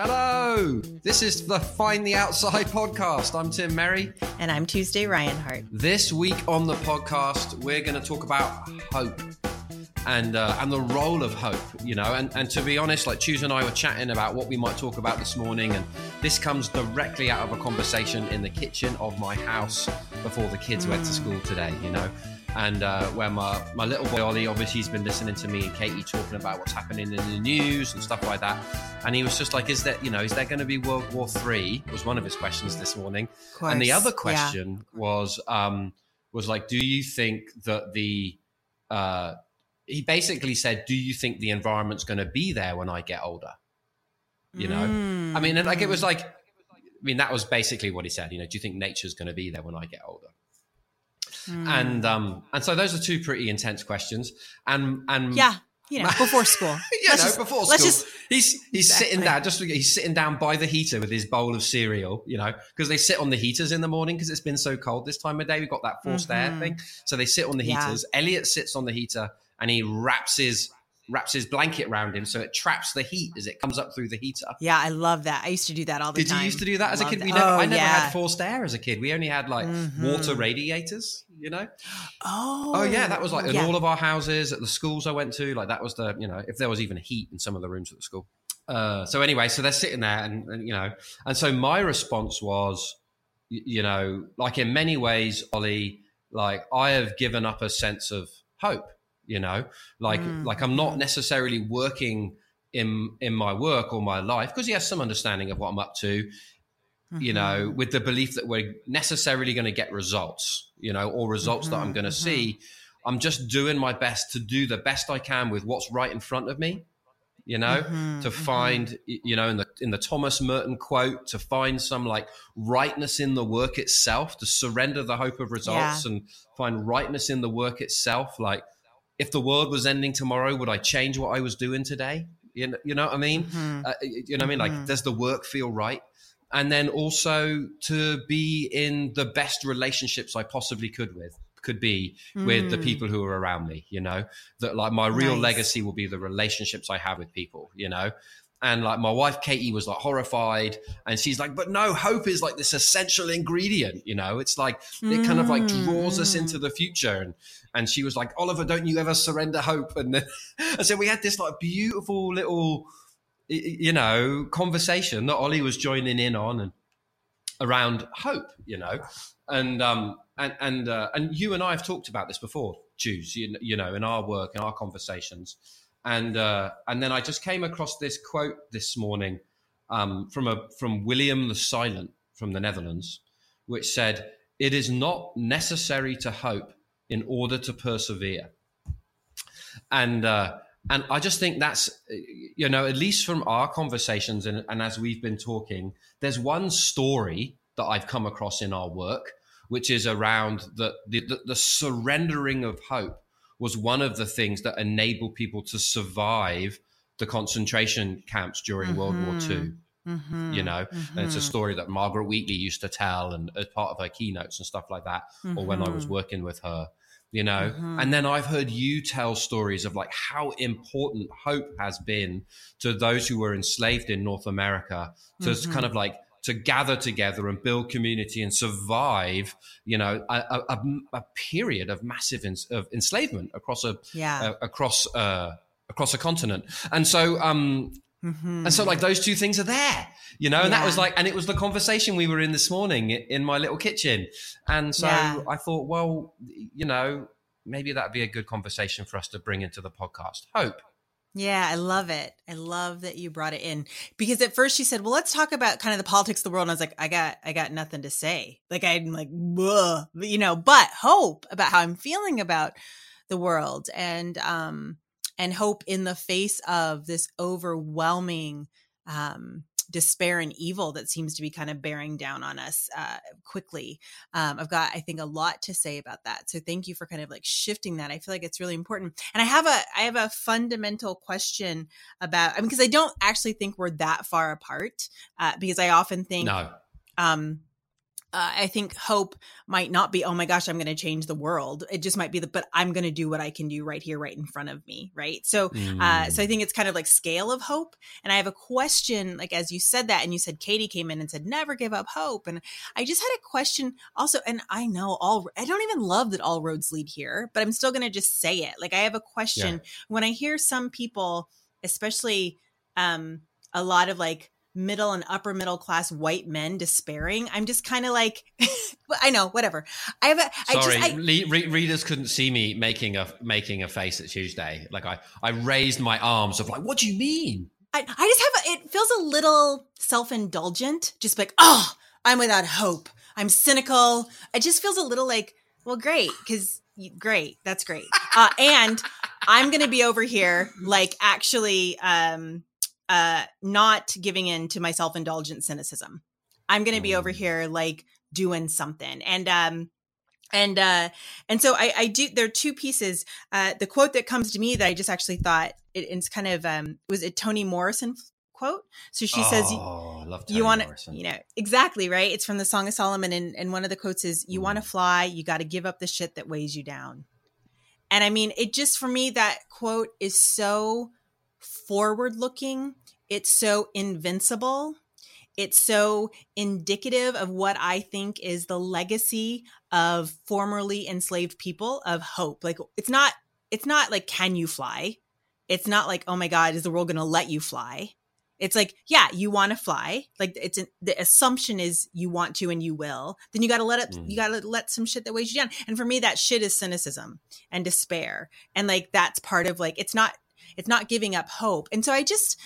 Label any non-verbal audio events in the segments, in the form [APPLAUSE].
Hello, this is the Find the Outside [LAUGHS] podcast. I'm Tim Merry. And I'm Tuesday Ryan Hart. This week on the podcast, we're going to talk about hope and uh, and the role of hope, you know. And, and to be honest, like Tuesday and I were chatting about what we might talk about this morning, and this comes directly out of a conversation in the kitchen of my house before the kids went to school today, you know and uh, where my, my little boy Ollie obviously he's been listening to me and Katie talking about what's happening in the news and stuff like that, and he was just like, "Is there you know is there going to be World War Three?" Was one of his questions this morning, and the other question yeah. was um, was like, "Do you think that the uh, he basically said, "Do you think the environment's going to be there when I get older?" You know, mm. I mean, and like it was like, I mean, that was basically what he said. You know, do you think nature's going to be there when I get older? Mm. And um, and so those are two pretty intense questions. And and yeah, you know, before school. [LAUGHS] yeah, no, just, before school. Just, he's he's exactly. sitting down, just he's sitting down by the heater with his bowl of cereal, you know, because they sit on the heaters in the morning because it's been so cold this time of day. We've got that forced mm-hmm. air thing, so they sit on the yeah. heaters. Elliot sits on the heater and he wraps his wraps his blanket around him so it traps the heat as it comes up through the heater. Yeah, I love that. I used to do that all the Did time. Did you used to do that as a kid? We never, oh, I never yeah. had forced air as a kid. We only had like mm-hmm. water radiators, you know? Oh. Oh yeah, that was like in yeah. all of our houses at the schools I went to, like that was the, you know, if there was even heat in some of the rooms at the school. Uh, so anyway, so they're sitting there and, and, you know, and so my response was, you know, like in many ways, Ollie, like I have given up a sense of hope you know like mm. like i'm not necessarily working in in my work or my life because he has some understanding of what i'm up to mm-hmm. you know mm-hmm. with the belief that we're necessarily going to get results you know or results mm-hmm. that i'm going to mm-hmm. see i'm just doing my best to do the best i can with what's right in front of me you know mm-hmm, to mm-hmm. find you know in the in the thomas merton quote to find some like rightness in the work itself to surrender the hope of results yeah. and find rightness in the work itself like if the world was ending tomorrow, would I change what I was doing today? You know, you know what I mean? Mm-hmm. Uh, you know what I mean? Like, mm-hmm. does the work feel right? And then also to be in the best relationships I possibly could with could be mm. with the mm. people who are around me you know that like my real nice. legacy will be the relationships i have with people you know and like my wife katie was like horrified. And she's like but no hope is like this essential ingredient you know? It's like it kind of like draws us into mm. the future. And and she was like, Oliver, don't you ever surrender hope? And then, [LAUGHS] and so we had this like beautiful little, you know, conversation that Ollie was joining in on and around hope, you know, and um and and uh, and you and I have talked about this before, Tues, you, you know, in our work in our conversations, and uh, and then I just came across this quote this morning um, from a from William the Silent from the Netherlands, which said, "It is not necessary to hope." in order to persevere. And uh, and I just think that's you know at least from our conversations and, and as we've been talking, there's one story that I've come across in our work, which is around the, the, the surrendering of hope was one of the things that enabled people to survive the concentration camps during mm-hmm. World War II. Mm-hmm. Mm-hmm, you know, mm-hmm. and it's a mm-hmm. story that Margaret Wheatley used to tell, and as part of her keynotes and stuff like that, or when I was mm-hmm. working with her, you know. And then I've heard you tell stories of like how important hope has been to those who were enslaved in North America to kind of like to gather together and build community and survive, you know, a, a, a period of massive of enslavement across a yeah. across uh, across a continent. And so, um, Mm-hmm. And so, like, those two things are there, you know, and yeah. that was like, and it was the conversation we were in this morning in my little kitchen. And so yeah. I thought, well, you know, maybe that'd be a good conversation for us to bring into the podcast. Hope. Yeah, I love it. I love that you brought it in because at first she said, "Well, let's talk about kind of the politics of the world." And I was like, "I got, I got nothing to say." Like I'm like, you know, but hope about how I'm feeling about the world and um and hope in the face of this overwhelming um, despair and evil that seems to be kind of bearing down on us uh, quickly. Um, I've got, I think, a lot to say about that. So thank you for kind of like shifting that. I feel like it's really important. And I have a, I have a fundamental question about, I mean, because I don't actually think we're that far apart. Uh, because I often think, no. um, uh, I think hope might not be, oh my gosh, I'm going to change the world. It just might be the, but I'm going to do what I can do right here, right in front of me. Right. So, mm. uh, so I mm. think it's kind of like scale of hope. And I have a question, like, as you said that, and you said Katie came in and said, never give up hope. And I just had a question also, and I know all, I don't even love that all roads lead here, but I'm still going to just say it. Like, I have a question yeah. when I hear some people, especially, um, a lot of like middle and upper middle class white men despairing. I'm just kind of like, [LAUGHS] I know, whatever. I have a. Sorry, I just, I, re- readers couldn't see me making a making a face at Tuesday. Like I, I raised my arms of like, what do you mean? I, I just have a, it feels a little self indulgent, just like, oh, I'm without hope. I'm cynical. It just feels a little like, well, great, because great, that's great. Uh, and I'm going to be over here, like, actually, um, uh, not giving in to my self indulgent cynicism. I'm going to be over mm. here like doing something. And, um, and uh and so i i do there are two pieces uh the quote that comes to me that i just actually thought it, it's kind of um was it toni morrison quote so she oh, says you want to you know exactly right it's from the song of solomon and, and one of the quotes is you mm. want to fly you got to give up the shit that weighs you down and i mean it just for me that quote is so forward looking it's so invincible. It's so indicative of what I think is the legacy of formerly enslaved people of hope. Like it's not it's not like can you fly? It's not like oh my god, is the world going to let you fly? It's like, yeah, you want to fly. Like it's an, the assumption is you want to and you will. Then you got to let it. Mm. You got to let some shit that weighs you down. And for me, that shit is cynicism and despair. And like that's part of like it's not it's not giving up hope. And so I just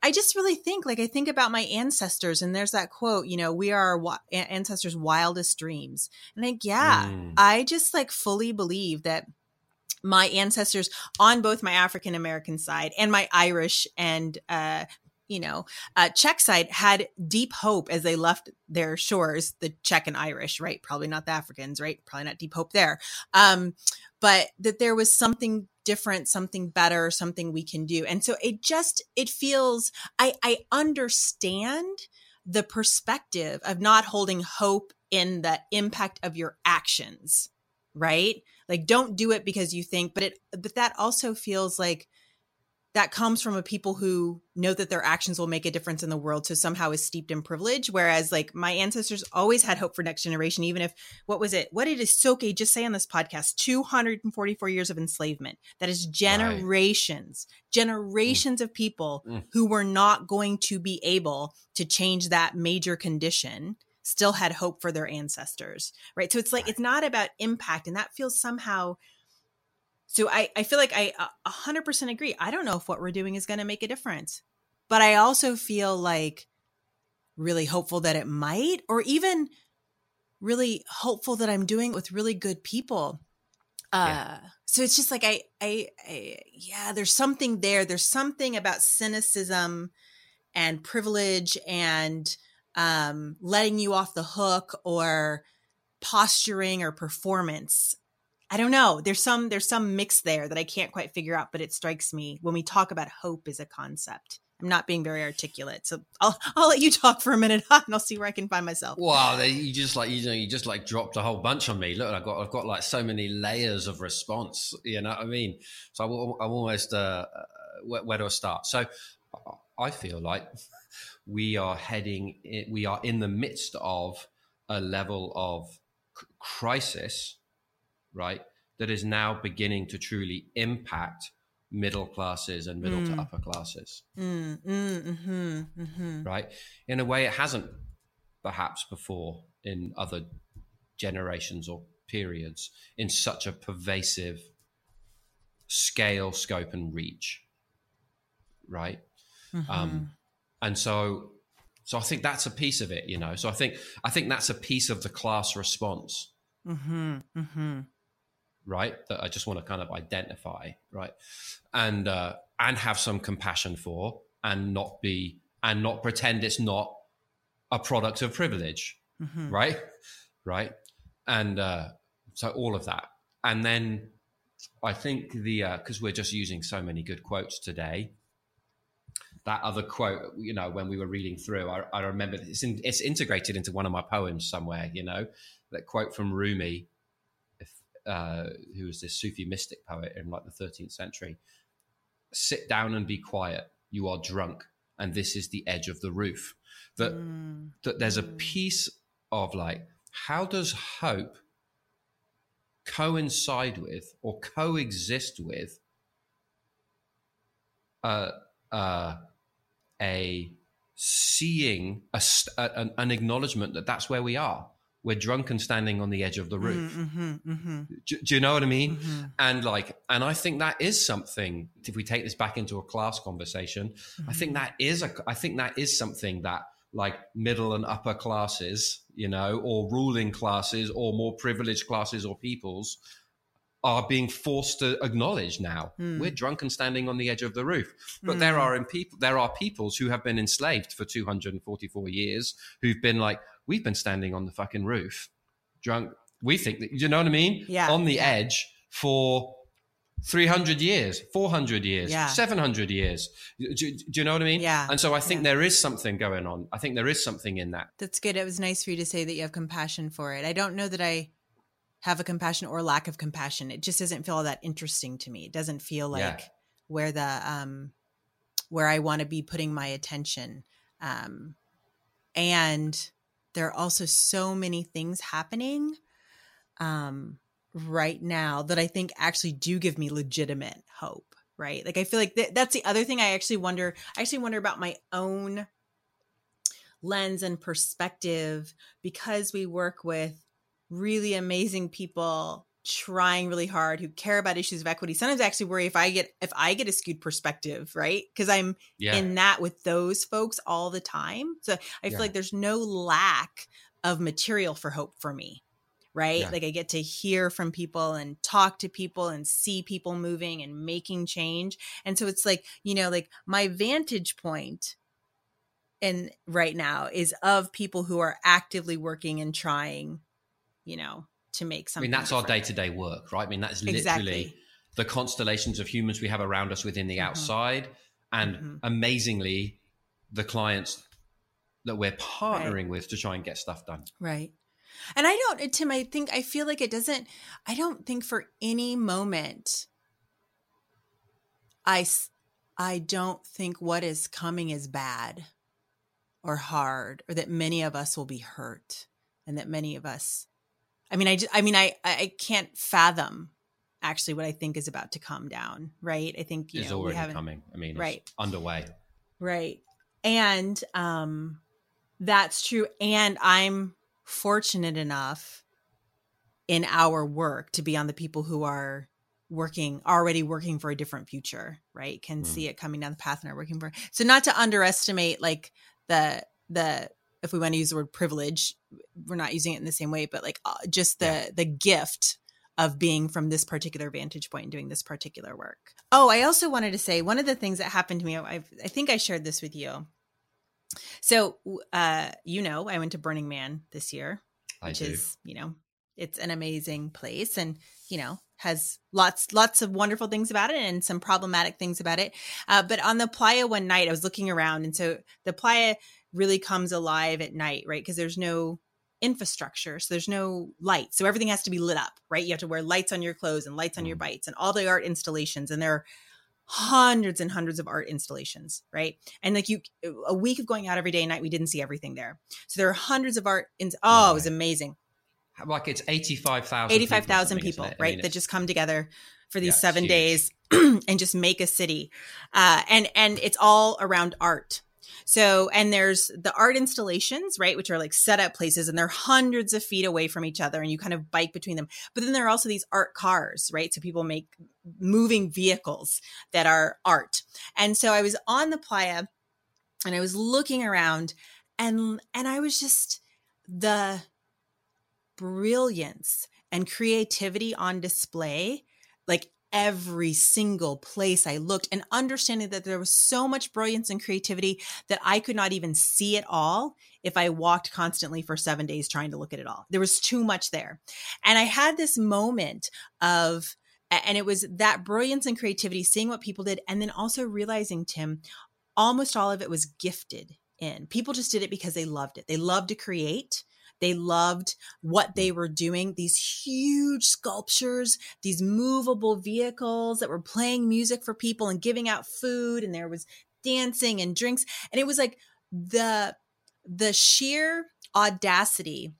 I just really think, like, I think about my ancestors, and there's that quote, you know, we are our ancestors' wildest dreams. And like, yeah, mm. I just like fully believe that my ancestors on both my African American side and my Irish and uh, you know, uh, Czech side had deep hope as they left their shores, the Czech and Irish, right? Probably not the Africans, right? Probably not deep hope there. Um, but that there was something different something better something we can do. And so it just it feels i i understand the perspective of not holding hope in the impact of your actions right? Like don't do it because you think but it but that also feels like that comes from a people who know that their actions will make a difference in the world so somehow is steeped in privilege whereas like my ancestors always had hope for next generation even if what was it what did Isoke just say on this podcast 244 years of enslavement that is generations right. generations mm. of people mm. who were not going to be able to change that major condition still had hope for their ancestors right so it's like right. it's not about impact and that feels somehow so I, I feel like I a hundred percent agree. I don't know if what we're doing is going to make a difference, but I also feel like really hopeful that it might, or even really hopeful that I'm doing it with really good people. Uh, yeah. so it's just like I, I, I, yeah, there's something there. There's something about cynicism and privilege and um, letting you off the hook or posturing or performance I don't know. There's some there's some mix there that I can't quite figure out, but it strikes me when we talk about hope as a concept. I'm not being very articulate, so I'll [LAUGHS] I'll let you talk for a minute, [LAUGHS] and I'll see where I can find myself. Wow, you just like you know you just like dropped a whole bunch on me. Look, I've got I've got like so many layers of response. You know what I mean? So I, I'm almost uh, uh, where, where do I start? So I feel like we are heading, we are in the midst of a level of crisis right, that is now beginning to truly impact middle classes and middle mm. to upper classes. Mm, mm, mm-hmm, mm-hmm. Right? In a way, it hasn't perhaps before in other generations or periods in such a pervasive scale, scope, and reach. Right? Mm-hmm. Um, and so so I think that's a piece of it, you know. So I think I think that's a piece of the class response. Right? That I just want to kind of identify, right? And uh, and have some compassion for, and not be and not pretend it's not a product of privilege, mm-hmm. right? Right? And uh, so all of that, and then I think the because uh, we're just using so many good quotes today. that other quote, you know, when we were reading through, I, I remember it's, in, it's integrated into one of my poems somewhere, you know, that quote from Rumi, uh, who was this Sufi mystic poet in like the 13th century sit down and be quiet. You are drunk, and this is the edge of the roof. That, mm. that there's a mm. piece of like, how does hope coincide with or coexist with uh, uh, a seeing a, an, an acknowledgement that that's where we are we're drunk and standing on the edge of the roof. Mm-hmm, mm-hmm. Do, do, you know what I mean? Mm-hmm. And like, and I think that is something. If we take this back into a class conversation, I think mm-hmm. that is a. I think that is something that like middle and upper classes, you know, or ruling classes, or more privileged classes or peoples are being forced to acknowledge now. Mm. We're drunk and standing on the edge of the roof. But mm. there are in people there are peoples who have been enslaved for 244 years who've been like, we've been standing on the fucking roof, drunk. We think that you know what I mean? Yeah. On the edge for 300 years, 400 years, yeah. 700 years. Do, do, you know what I mean? Yeah. And so I think yeah. there is something going on. I think there is something in that. That's good. It was nice for you to say that you have compassion for it. I don't know that I have a compassion or lack of compassion. It just doesn't feel all that interesting to me. It doesn't feel like yeah. where the um where I want to be putting my attention. Um and there are also so many things happening um right now that I think actually do give me legitimate hope, right? Like I feel like th- that's the other thing I actually wonder I actually wonder about my own lens and perspective because we work with really amazing people trying really hard who care about issues of equity sometimes i actually worry if i get if i get a skewed perspective right? Because i'm yeah. in that with those folks all the time. So i feel like there's no lack of material for hope for me right? Yeah. like i get to hear from people and talk to people and see people moving and making change. And so it's like you know like my vantage point and right now is of people who are actively working and trying you know, to make something. I mean, that's different. our day to day work, right? I mean, that's literally exactly. the constellations of humans we have around us within the mm-hmm. outside, and mm-hmm. amazingly, the clients that we're partnering right. with to try and get stuff done. Right. And I don't, Tim, I think, I feel like it doesn't, I don't think for any moment I, I don't think what is coming is bad or hard or that many of us will be hurt and that many of us I mean, I just, I mean, I, I can't fathom actually what I think is about to come down. Right. I think, you it's know, already coming. I mean, right. underway. Right. And, um, that's true. And I'm fortunate enough in our work to be on the people who are working already working for a different future right can mm. see it coming down the path and are working for so not to underestimate like the the if we want to use the word privilege we're not using it in the same way but like uh, just the yeah. the gift of being from this particular vantage point and doing this particular work. Oh i also wanted to say one of the things that happened to me I've, i think i shared this with you. So uh you know i went to burning man this year which is you know it's an amazing place and you know has lots lots of wonderful things about it and some problematic things about it. Uh, but on the playa one night i was looking around and so the playa really comes alive at night, right? Because there's no infrastructure. So there's no light. So everything has to be lit up, right? You have to wear lights on your clothes and lights on your mm. bikes and all the art installations. And there are hundreds and hundreds of art installations, right? And like you, a week of going out every day and night, we didn't see everything there. So there are hundreds of art. In, oh, right. it was amazing. Like it's 85,000 85,000 people, people right? mean, that just come together for these yeah, seven days [CLEARS THROAT] and just make a city. Uh, and, and it's all around art so, and there's the art installations, right, which are like set up places and they're hundreds of feet away from each other and you kind of bike between them. But then there are also these art cars, right? So people make moving vehicles that are art. And so I was on the playa and I was looking around and and I was just the brilliance and creativity on display like every single place I looked and understanding that there was so much brilliance and creativity that I could not even see it all if I walked constantly for seven days trying to look at it all. There was too much there. And I had this moment of, and it was that brilliance and creativity, seeing what people did, and then also realizing, Tim, almost all of it was gifted in. People just did it because they loved it. They loved to create. They loved what they were doing. These huge sculptures, these movable vehicles that were playing music for people and giving out food, and there was dancing and drinks. And it was like the the sheer audacity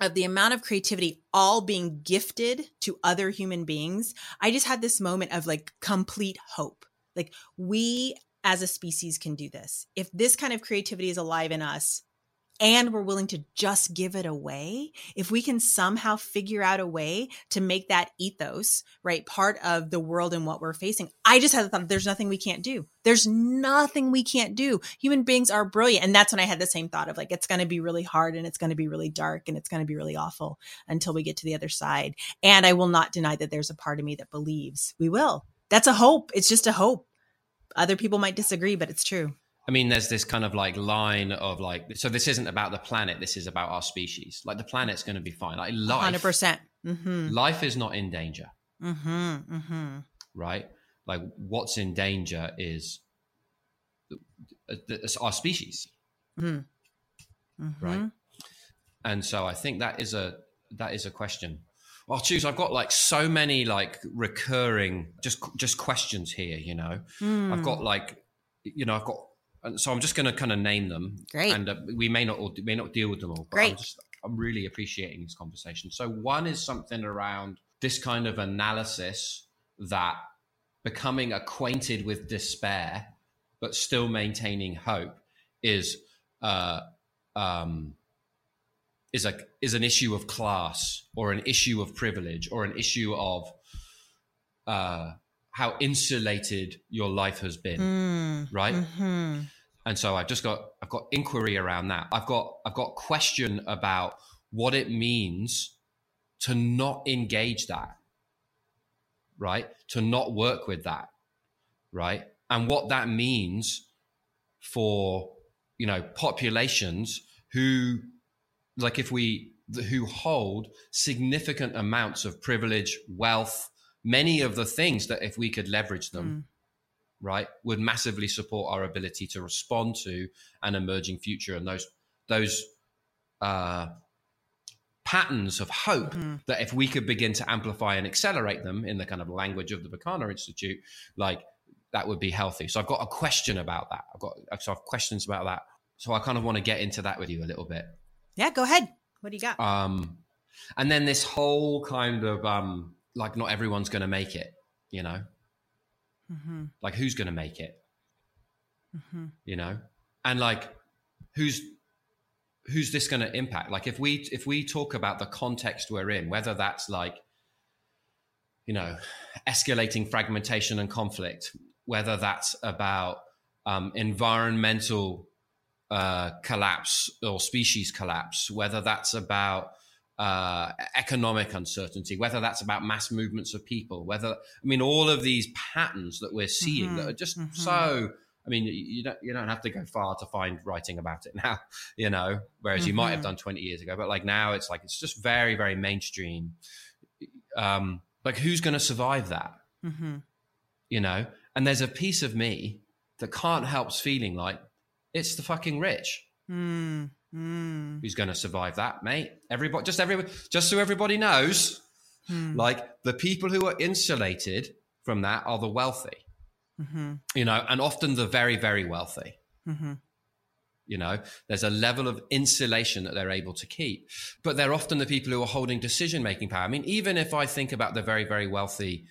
of the amount of creativity all being gifted to other human beings. I just had this moment of like complete hope. Like we as a species can do this. If this kind of creativity is alive in us, and we're willing to just give it away, if we can somehow figure out a way to make that ethos, right, part of the world and what we're facing, I just had the thought there's nothing we can't do. There's nothing we can't do. Human beings are brilliant. And that's when I had the same thought of like, it's going to be really hard and it's going to be really dark and it's going to be really awful until we get to the other side. And I will not deny that there's a part of me that believes we will. That's a hope. It's just a hope. Other people might disagree, but it's true. I mean, there's this kind of like line of like, so this isn't about the planet. This is about our species. Like the planet's going to be fine. Like life, hundred percent. Mm-hmm. Life is not in danger. Mm-hmm. Mm-hmm. Right. Like what's in danger is our species. Mm-hmm. Right. Mm-hmm. And so I think that is a that is a question. Well, Tues. I've got like so many like recurring just just questions here. You know, Mm. I've got like you know I've got and so I'm just going to kind of name them. Great. And uh, we may not all, may not deal with them all. But Great. I'm, just, I'm really appreciating this conversation. So one is something around this kind of analysis that becoming acquainted with despair, but still maintaining hope, is uh, um, is a is an issue of class or an issue of privilege or an issue of uh, how insulated your life has been Mm. right Mm-hmm. And so i've just got i've got inquiry around that. I've got i've got question about what it means to not engage that right? To not work with that right? And what that means for you know populations who like if we who hold significant amounts of privilege wealth many of the things that if we could leverage them mm. Right would massively support our ability to respond to an emerging future and those those uh, patterns of hope Mhm. that if we could begin to amplify and accelerate them in the kind of language of the Berkana Institute, like that would be healthy. So I've got a question about that. I've got so I have questions about that. So I kind of want to get into that with you a little bit. Yeah, go ahead. What do you got? Um, and then this whole kind of um, like not everyone's going to make it, you know, mm-hmm. like who's going to make it, Mm-hmm. you know, and like who's who's this going to impact? Like if we if we talk about the context we're in, whether that's like you know escalating fragmentation and conflict, whether that's about um, environmental uh, collapse or species collapse, whether that's about uh, economic uncertainty, whether that's about mass movements of people, whether I mean all of these patterns that we're seeing Mhm, that are just mhm. so. I mean, you- don't you don't have to go far to find writing about it [LAUGHS] now, you know. Whereas you might have Mhm. done twenty years ago, but like now, it's like it's just very very mainstream. Um, like who's going to survive that? Mm-hmm. you know and there's a piece of me that can't help feeling like it's the fucking rich Mm. Mm. who's going to survive that mate everybody just everybody just so everybody knows Mm. like the people who are insulated from that are the wealthy Mm-hmm. you know and often the very very wealthy Mm-hmm. you know there's a level of insulation that they're able to keep but they're often the people who are holding decision making power i mean even if i think about the very very wealthy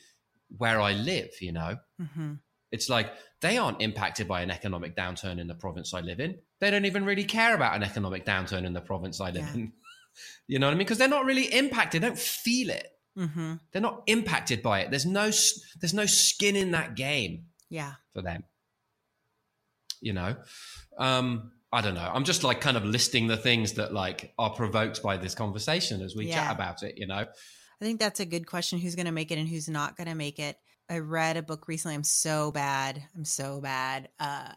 where i live you know Mm-hmm. It's like they aren't impacted by an economic downturn in the province I live in. They don't even really care about an economic downturn in the province I live Yeah. in. [LAUGHS] You know what I mean? Because they're not really impacted. They don't feel it. Mm-hmm. They're not impacted by it. There's no there's no skin in that game Yeah. for them. You know, um, I don't know. I'm just like kind of listing the things that like are provoked by this conversation as we Yeah. chat about it. You know, I think that's a good question. Who's going to make it and who's not going to make it? I read a book recently. I'm so bad. I'm so bad. Uh,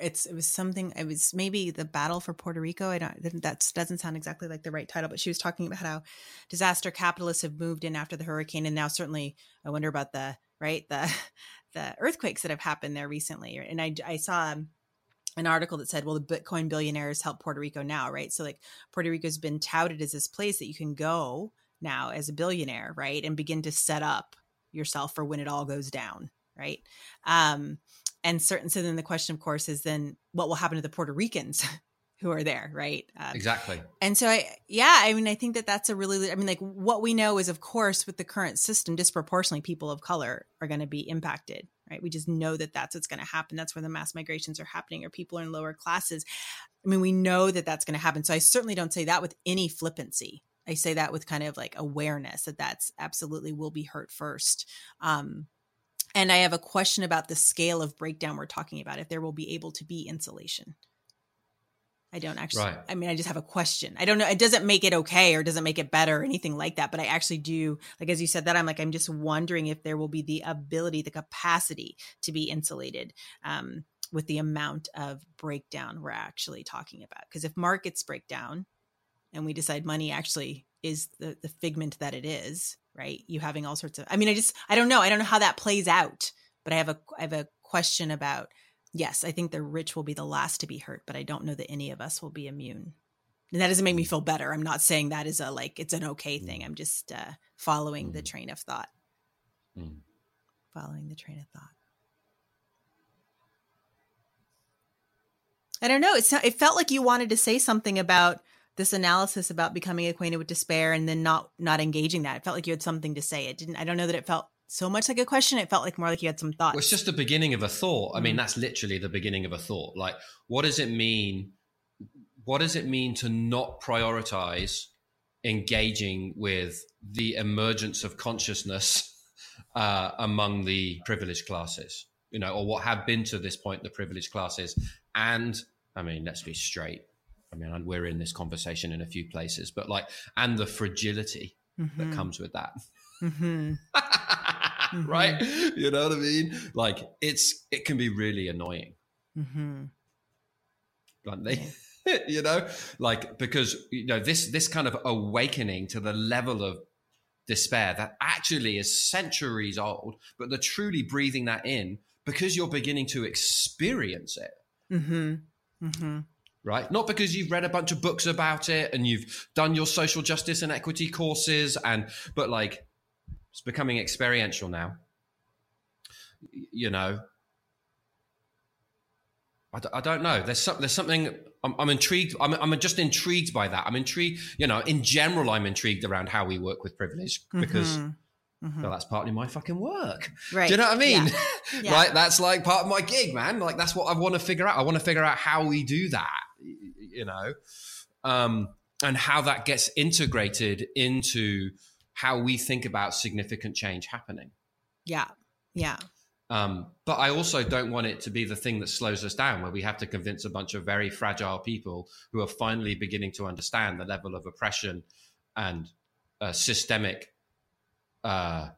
it's it was something. It was maybe the battle for Puerto Rico. I don't. That doesn't sound exactly like the right title, but she was talking about how disaster capitalists have moved in after the hurricane, and now certainly I wonder about the right the [LAUGHS] the earthquakes that have happened there recently. And I I saw um, an article that said, well, the Bitcoin billionaires help Puerto Rico now, right? So like Puerto Rico's been touted as this place that you can go now as a billionaire, right? And begin to set up yourself for when it all goes down, right? Um, and certain so then the question of course is then what will happen to the Puerto Ricans [LAUGHS] who are there, right? Uh, exactly. And so, I, yeah, I mean, I think that that's a really, I mean, like what we know is, of course, with the current system, disproportionately people of color are going to be impacted, right? We just know that that's what's going to happen. That's where the mass migrations are happening, or people are in lower classes. I mean, we know that that's going to happen. So I certainly don't say that with any flippancy. I say that with kind of like awareness that that's absolutely will be hurt first. Um, and I have a question about the scale of breakdown we're talking about, if there will be able to be insulation. I don't actually. Right. I mean, I just have a question. I don't know. It doesn't make it okay or doesn't make it better or anything like that. But I actually do, like as you said that, I'm like, I'm just wondering if there will be the ability, the capacity to be insulated um, with the amount of breakdown we're actually talking about. Because if markets break down, and we decide money actually is the the figment that it is, right? You having all sorts of. I mean, I just I don't know. I don't know how that plays out. But I have a I have a question about yes, I think the rich will be the last to be hurt, but I don't know that any of us will be immune. And that doesn't make me feel better. I'm not saying that is a like it's an okay thing. Mm. I'm just uh, following mm. the train of thought. Mm. Following the train of thought. I don't know. It's it felt like you wanted to say something about this analysis about becoming acquainted with despair and then not not engaging that. It felt like you had something to say. It didn't. I don't know that it felt so much like a question. It felt like more like you had some thoughts. Well, it's just the beginning of a thought. I mean, mm. that's literally the beginning of a thought. Like, what does it mean? What does it mean to not prioritize engaging with the emergence of consciousness [LAUGHS] uh, among the privileged classes? You know, or what have been to this point the privileged classes. And I mean, let's be straight. I mean, we're in this conversation in a few places, but like, and the fragility mm-hmm. that comes with that. Mm-hmm. [LAUGHS] mm-hmm. right? You know what I mean? Like it's it can be really annoying. Mm-hmm. Bluntly. [LAUGHS] you know, like because you know this this kind of awakening to the level of despair that actually is centuries old, but they're truly breathing that in because you're beginning to experience it. Mm-hmm. Mm-hmm. Right? Not because you've read a bunch of books about it and you've done your social justice and equity courses and but like it's becoming experiential now. You know, I d- I don't know. There's some, there's something I'm, I'm intrigued. I'm, I'm just intrigued by that. I'm intrigued. You know, in general, I'm intrigued around how we work with privilege because. Mm-hmm. Mm-hmm. Well, that's partly my fucking work. Right. Do you know what I mean? Yeah. [LAUGHS] Yeah. like that's like part of my gig, man. Like that's what I want to figure out. I want to figure out how we do that. You know, um, and how that gets integrated into how we think about significant change happening. Yeah. Yeah. Um, but I also don't want it to be the thing that slows us down, where we have to convince a bunch of very fragile people who are finally beginning to understand the level of oppression and uh, systemic uh,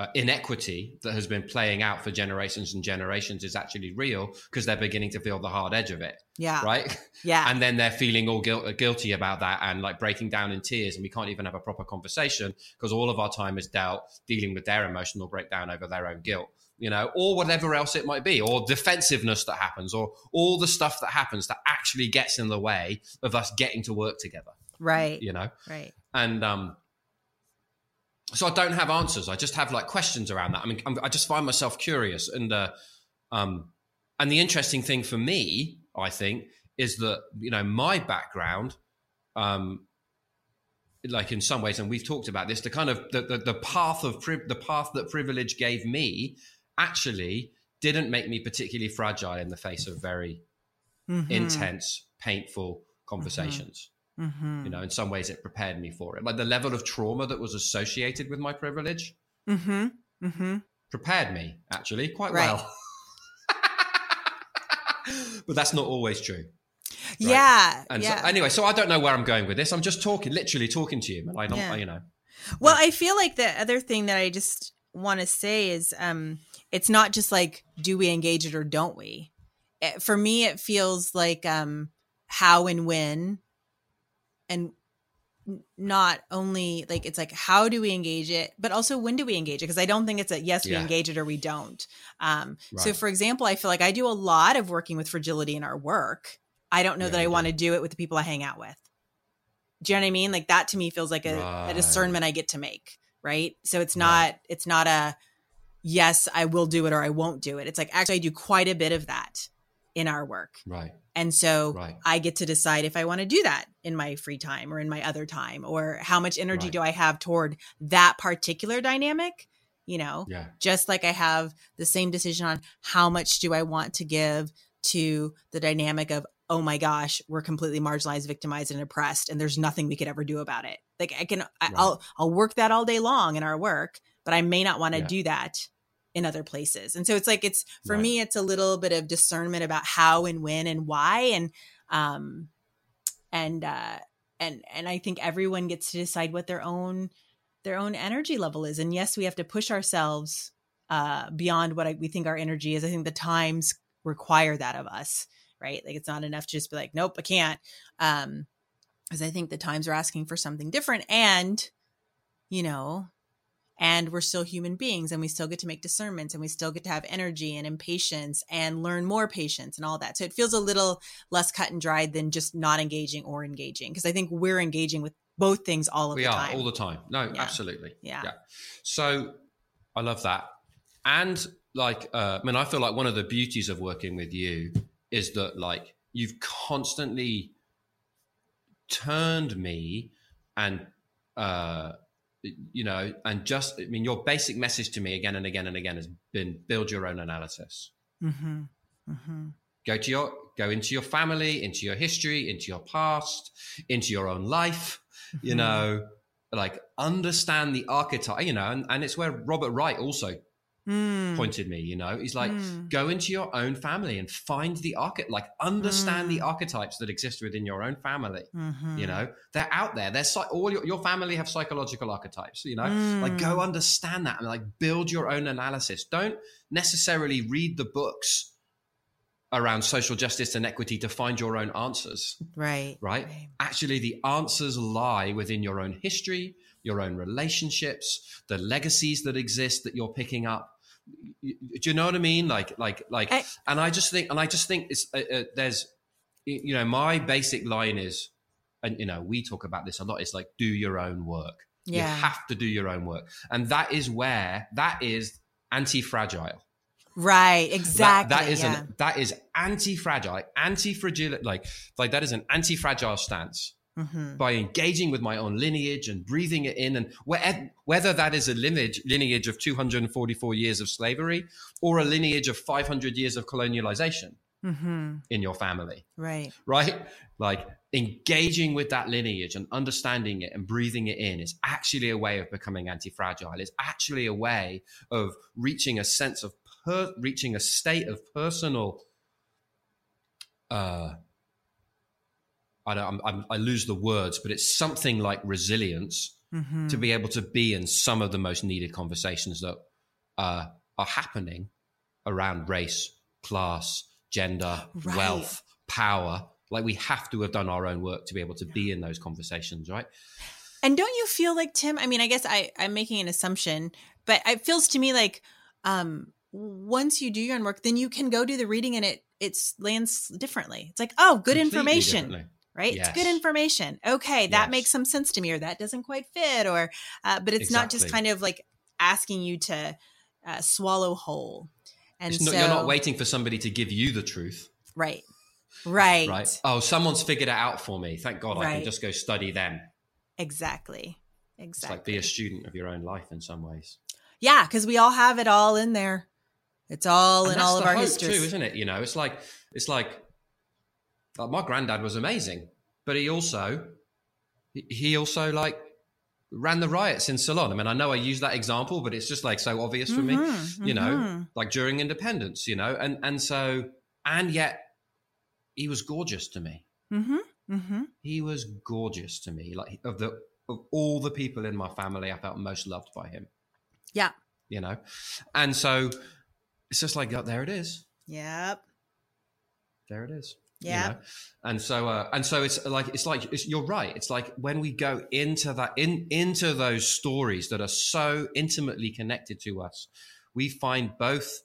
uh, inequity that has been playing out for generations and generations is actually real because they're beginning to feel the hard edge of it. Yeah. Right. Yeah. and then they're feeling all guilt, guilty about that and like breaking down in tears. And we can't even have a proper conversation because all of our time is dealt dealing with their emotional breakdown over their own guilt, you know, or whatever else it might be, or defensiveness that happens, or all the stuff that happens that actually gets in the way of us getting to work together. Right. You know? Right. And, um, so I don't have answers. I just have like questions around that. I mean, I'm, i just find myself curious, and uh, um, and the interesting thing for me, I think, is that you know my background, um, like in some ways, and we've talked about this, the kind of the the, the path of pri- the path that privilege gave me actually didn't make me particularly fragile in the face of very mm-hmm. intense, painful conversations. Mm-hmm. You know, in some ways, it prepared me for it. Like the level of trauma that was associated with my privilege mm-hmm. Mm-hmm. prepared me actually quite right. well. [LAUGHS] but that's not always true. Right? Yeah. And yeah. So, anyway, so I don't know where I'm going with this. I'm just talking, literally talking to you, and I don't, yeah. you know. Well, yeah. I feel like the other thing that I just want to say is, um, it's not just like, do we engage it or don't we? It, for me, it feels like, um, how and when and not only like it's like how do we engage it but also when do we engage it? Because i don't think it's a yes we engage it or we don't. Um so for example i feel like i do a lot of working with fragility in our work. I don't know Yeah, that i want to do it with the people i hang out with. Do you know what i mean? Like that to me feels like a, a discernment i get to make right? So it's Right. not it's not a yes i will do it or i won't do it. It's like actually i do quite a bit of that in our work Right. and so Right. I get to decide if I want to do that in my free time or in my other time or how much energy Right. do I have toward that particular dynamic, you know, Yeah. just like I have the same decision on how much do I want to give to the dynamic of oh my gosh, we're completely marginalized, victimized and oppressed and there's nothing we could ever do about it. Like I can I, Right. I'll I'll work that all day long in our work, but I may not want to Yeah. do that in other places. And so it's like it's for Right. me it's a little bit of discernment about how and when and why and um and uh and and I think everyone gets to decide what their own their own energy level is. And yes, we have to push ourselves uh beyond what I, we think our energy is. I think the times require that of us, right? Like it's not enough to just be like, nope, I can't. Um because I think the times are asking for something different and you know and we're still human beings and we still get to make discernments and we still get to have energy and impatience and learn more patience and all that so it feels a little less cut and dried than just not engaging or engaging because i think we're engaging with both things all of we the are time all the time. No, Yeah. absolutely. yeah Yeah. So I love that. And like, uh, I mean, I feel like one of the beauties of working with you is that like you've constantly turned me and, uh, you know, and just, I mean, your basic message to me again and again and again has been build your own analysis. mm-hmm. Mm-hmm. Go to your, go into your family, into your history, into your past, into your own life, you Mm-hmm. know, like understand the archetype, you know, and, and it's where Robert Wright also Mm. pointed me, you know, he's like, Mm. go into your own family and find the archetype, like understand the Mm. archetypes that exist within your own family. Mhm. You know, they're out there. They're all your, your family have psychological archetypes, you know, like Mm. go understand that and like build your own analysis. Don't necessarily read the books around social justice and equity to find your own answers right right? Actually, the answers lie within your own history, your own relationships, the legacies that exist that you're picking up. Do you know what I mean? Like, like, like, I- and I just think, and I just think it's uh, uh, there's, you know, my basic line is, and you know, we talk about this a lot. It's like do your own work. yeah You have to do your own work, and that is where that is anti-fragile. right That- exactly that is yeah. an that is anti-fragile, anti-fragile, like like that is an anti-fragile stance Mhm. by engaging with my own lineage and breathing it in, and whether, whether that is a lineage lineage of 244 years of slavery or a lineage of 500 years of colonialization Mhm. in your family, right right? Like engaging with that lineage and understanding it and breathing it in is actually a way of becoming anti-fragile. It's actually a way of reaching a sense of per- reaching a state of personal. Uh, I don't. I'm, I'm, I lose the words, but it's something like resilience Mhm. to be able to be in some of the most needed conversations that uh, are happening around race, class, gender, Right. wealth, power. Like we have to have done our own work to be able to be in those conversations, right? And don't you feel like Tim? I mean, I guess I I'm making an assumption, but it feels to me like um once you do your own work, then you can go do the reading and it it lands differently. It's like, oh, good Completely information, right? It's good information. Okay, that Yes. makes some sense to me, or that doesn't quite fit, or uh, but it's not just kind of like asking you to uh, swallow whole. And not, so, you're not waiting for somebody to give you the truth, right, right, right? Oh, someone's figured it out for me. Thank God I can just go study them. exactly, It's exactly. like be a student of your own life in some ways. yeah, because we all have it all in there. It's all And in all of our too, isn't it? You know, it's like it's like, like my granddad was amazing, but he also he- also like ran the riots in Ceylon. I mean, I know I use that example, but it's just like so obvious for me. Mhm, You know, mhm. like during independence, you know, and and so and yet he was gorgeous to me. Mm-hmm. Mm-hmm. He was gorgeous to me. Like of the of all the people in my family, I felt most loved by him. Yeah. You know, and so it's just like oh, there it is. Yep. There it is. Yeah. You know? And so, uh, and so it's like, it's like, it's, you're right. It's like when we go into that, in, into those stories that are so intimately connected to us, we find both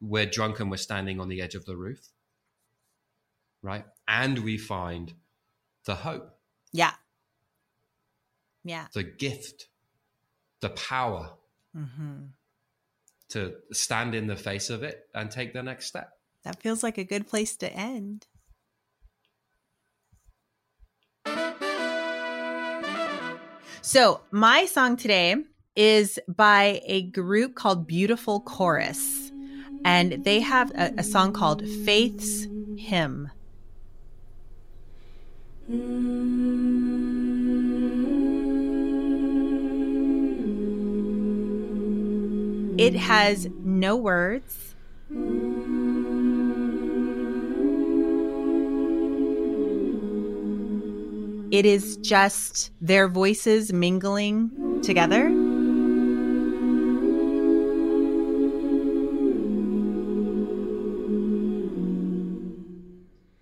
we're drunk and we're standing on the edge of the roof, right? And we find the hope. Yeah. Yeah. The gift, the power mm-hmm. to stand in the face of it and take the next step. That feels like a good place to end. So, my song today is by a group called Beautiful Chorus, and they have a, a song called Faith's Hymn. It has no words. It is just their voices mingling together.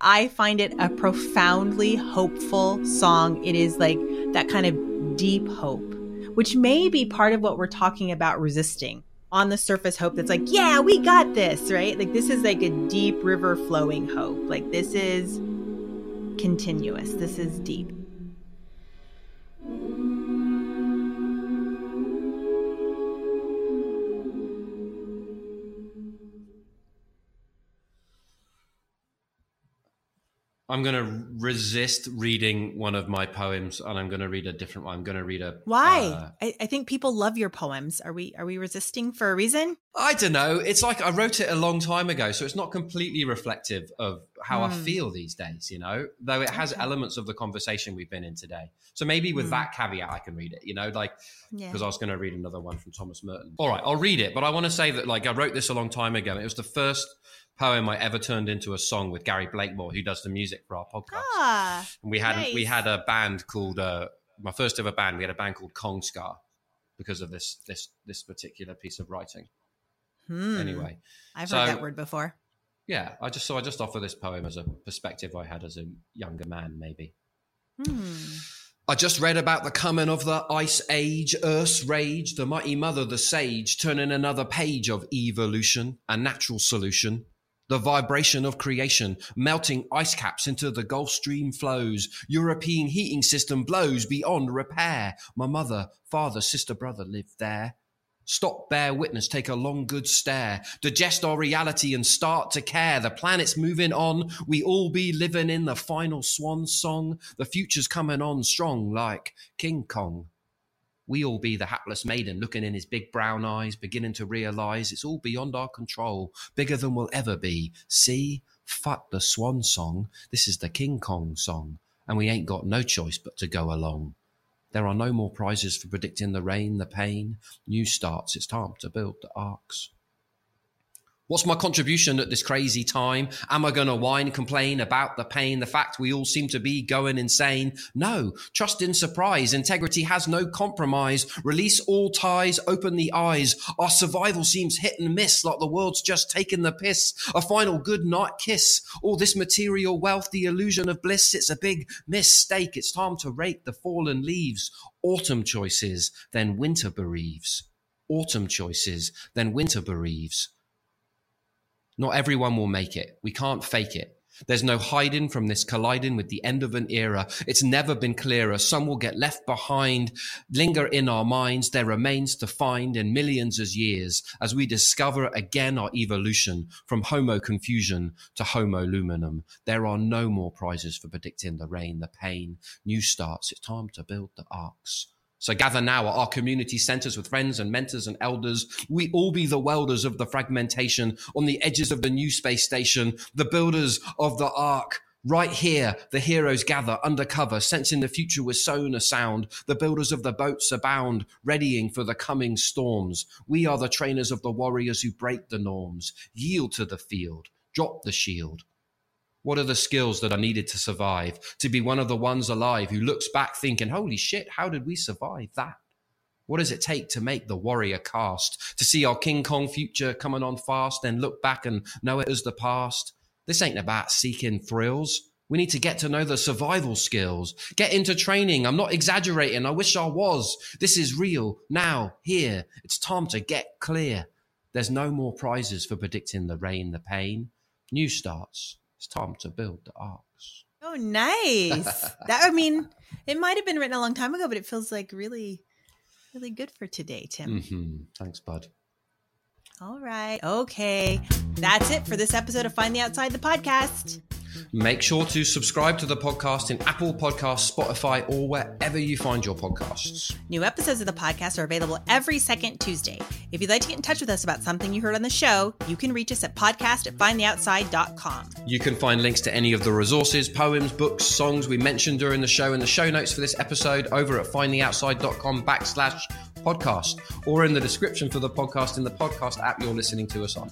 I find it a profoundly hopeful song. It is like that kind of deep hope, which may be part of what we're talking about resisting on the surface hope that's like, yeah, we got this, right? Like this is like a deep river flowing hope. Like this is continuous. This is deep. I'm going to resist reading one of my poems, and I'm going to read a different one. I'm going to read a. Why? Uh, I, I, think people love your poems. Are we are we resisting for a reason? I don't know. It's like I wrote it a long time ago, so it's not completely reflective of how mm. I hmm. feel these days. You know, though it has okay. elements of the conversation we've been in today. So maybe with mm. that caveat, I can read it. You know, like because yeah. I was going to read another one from Thomas Merton. All right, I'll read it, but I want to say that like I wrote this a long time ago. It was the first poem I ever turned into a song with Gary Blakemore, who does the music for our podcast. Ah, and we had nice. we had a band called uh, my first ever band. We had a band called Kong Scar because of this this this particular piece of writing. Hmm. Anyway, I've so, heard that word before. Yeah, I just so I just offer this poem as a perspective I had as a younger man, maybe. Hmm. I just read about the coming of the ice age, Earth's rage, the mighty mother, the sage, turning another page of evolution, a natural solution the vibration of creation, melting ice caps into the Gulf Stream flows. European heating system blows beyond repair. My mother, father, sister, brother lived there. Stop, bear witness, take a long, good stare. Digest our reality and start to care. The planet's moving on. We all be living in the final swan song. The future's coming on strong like King Kong we all be the hapless maiden looking in his big brown eyes, beginning to realize it's all beyond our control, bigger than we'll ever be. See, fuck the swan song. This is the King Kong song, and we ain't got no choice but to go along. There are no more prizes for predicting the rain, the pain. New starts, it's time to build the arks. What's my contribution at this crazy time? Am I going to whine, complain about the pain, the fact we all seem to be going insane? No. Trust in surprise. Integrity has no compromise. Release all ties, open the eyes. Our survival seems hit and miss, like the world's just taken the piss. A final good night kiss. All this material wealth, the illusion of bliss, it's a big mistake. It's time to rake the fallen leaves. Autumn choices, then winter bereaves. Autumn choices, then winter bereaves. Not everyone will make it. We can't fake it. There's no hiding from this colliding with the end of an era. It's never been clearer. Some will get left behind, linger in our minds. There remains to find in millions of years as we discover again our evolution from Homo confusion to Homo luminum. There are no more prizes for predicting the rain, the pain. New starts. It's time to build the arks. So gather now at our community centers with friends and mentors and elders. We all be the welders of the fragmentation on the edges of the new space station, the builders of the ark. Right here, the heroes gather undercover, sensing the future with sonar sound. The builders of the boats abound, readying for the coming storms. We are the trainers of the warriors who break the norms. Yield to the field, drop the shield. What are the skills that are needed to survive? To be one of the ones alive who looks back thinking, holy shit, how did we survive that? What does it take to make the warrior caste? To see our King Kong future coming on fast, then look back and know it as the past? This ain't about seeking thrills. We need to get to know the survival skills. Get into training. I'm not exaggerating. I wish I was. This is real. Now, here. It's time to get clear. There's no more prizes for predicting the rain, the pain. New starts. It's time to build the arks. Oh, nice. that I mean, [LAUGHS] it might have been written a long time ago, but it feels like really, really good for today, Tim. Mm-hmm. Thanks, bud. All right. Okay. That's it for this episode of Find the Outside the podcast. Make sure to subscribe to the podcast in Apple Podcasts, Spotify, or wherever you find your podcasts. New episodes of the podcast are available every second Tuesday. If you'd like to get in touch with us about something you heard on the show, you can reach us at podcast at findtheoutside.com. You can find links to any of the resources, poems, books, songs we mentioned during the show in the show notes for this episode over at findtheoutside.com backslash podcast or in the description for the podcast in the podcast app you're listening to us on.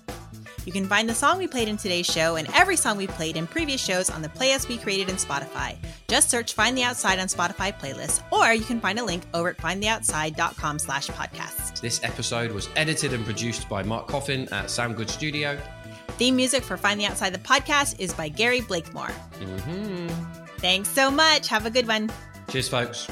You can find the song we played in today's show and every song we played in previous shows on the playlist we created in Spotify. Just search Find the Outside on Spotify playlists, or you can find a link over at findtheoutside.com slash podcast. This episode was edited and produced by Mark Coffin at Soundgood Studio. Theme music for Find the Outside the podcast is by Gary Blakemore. Mm-hmm. Thanks so much. Have a good one. Cheers, folks.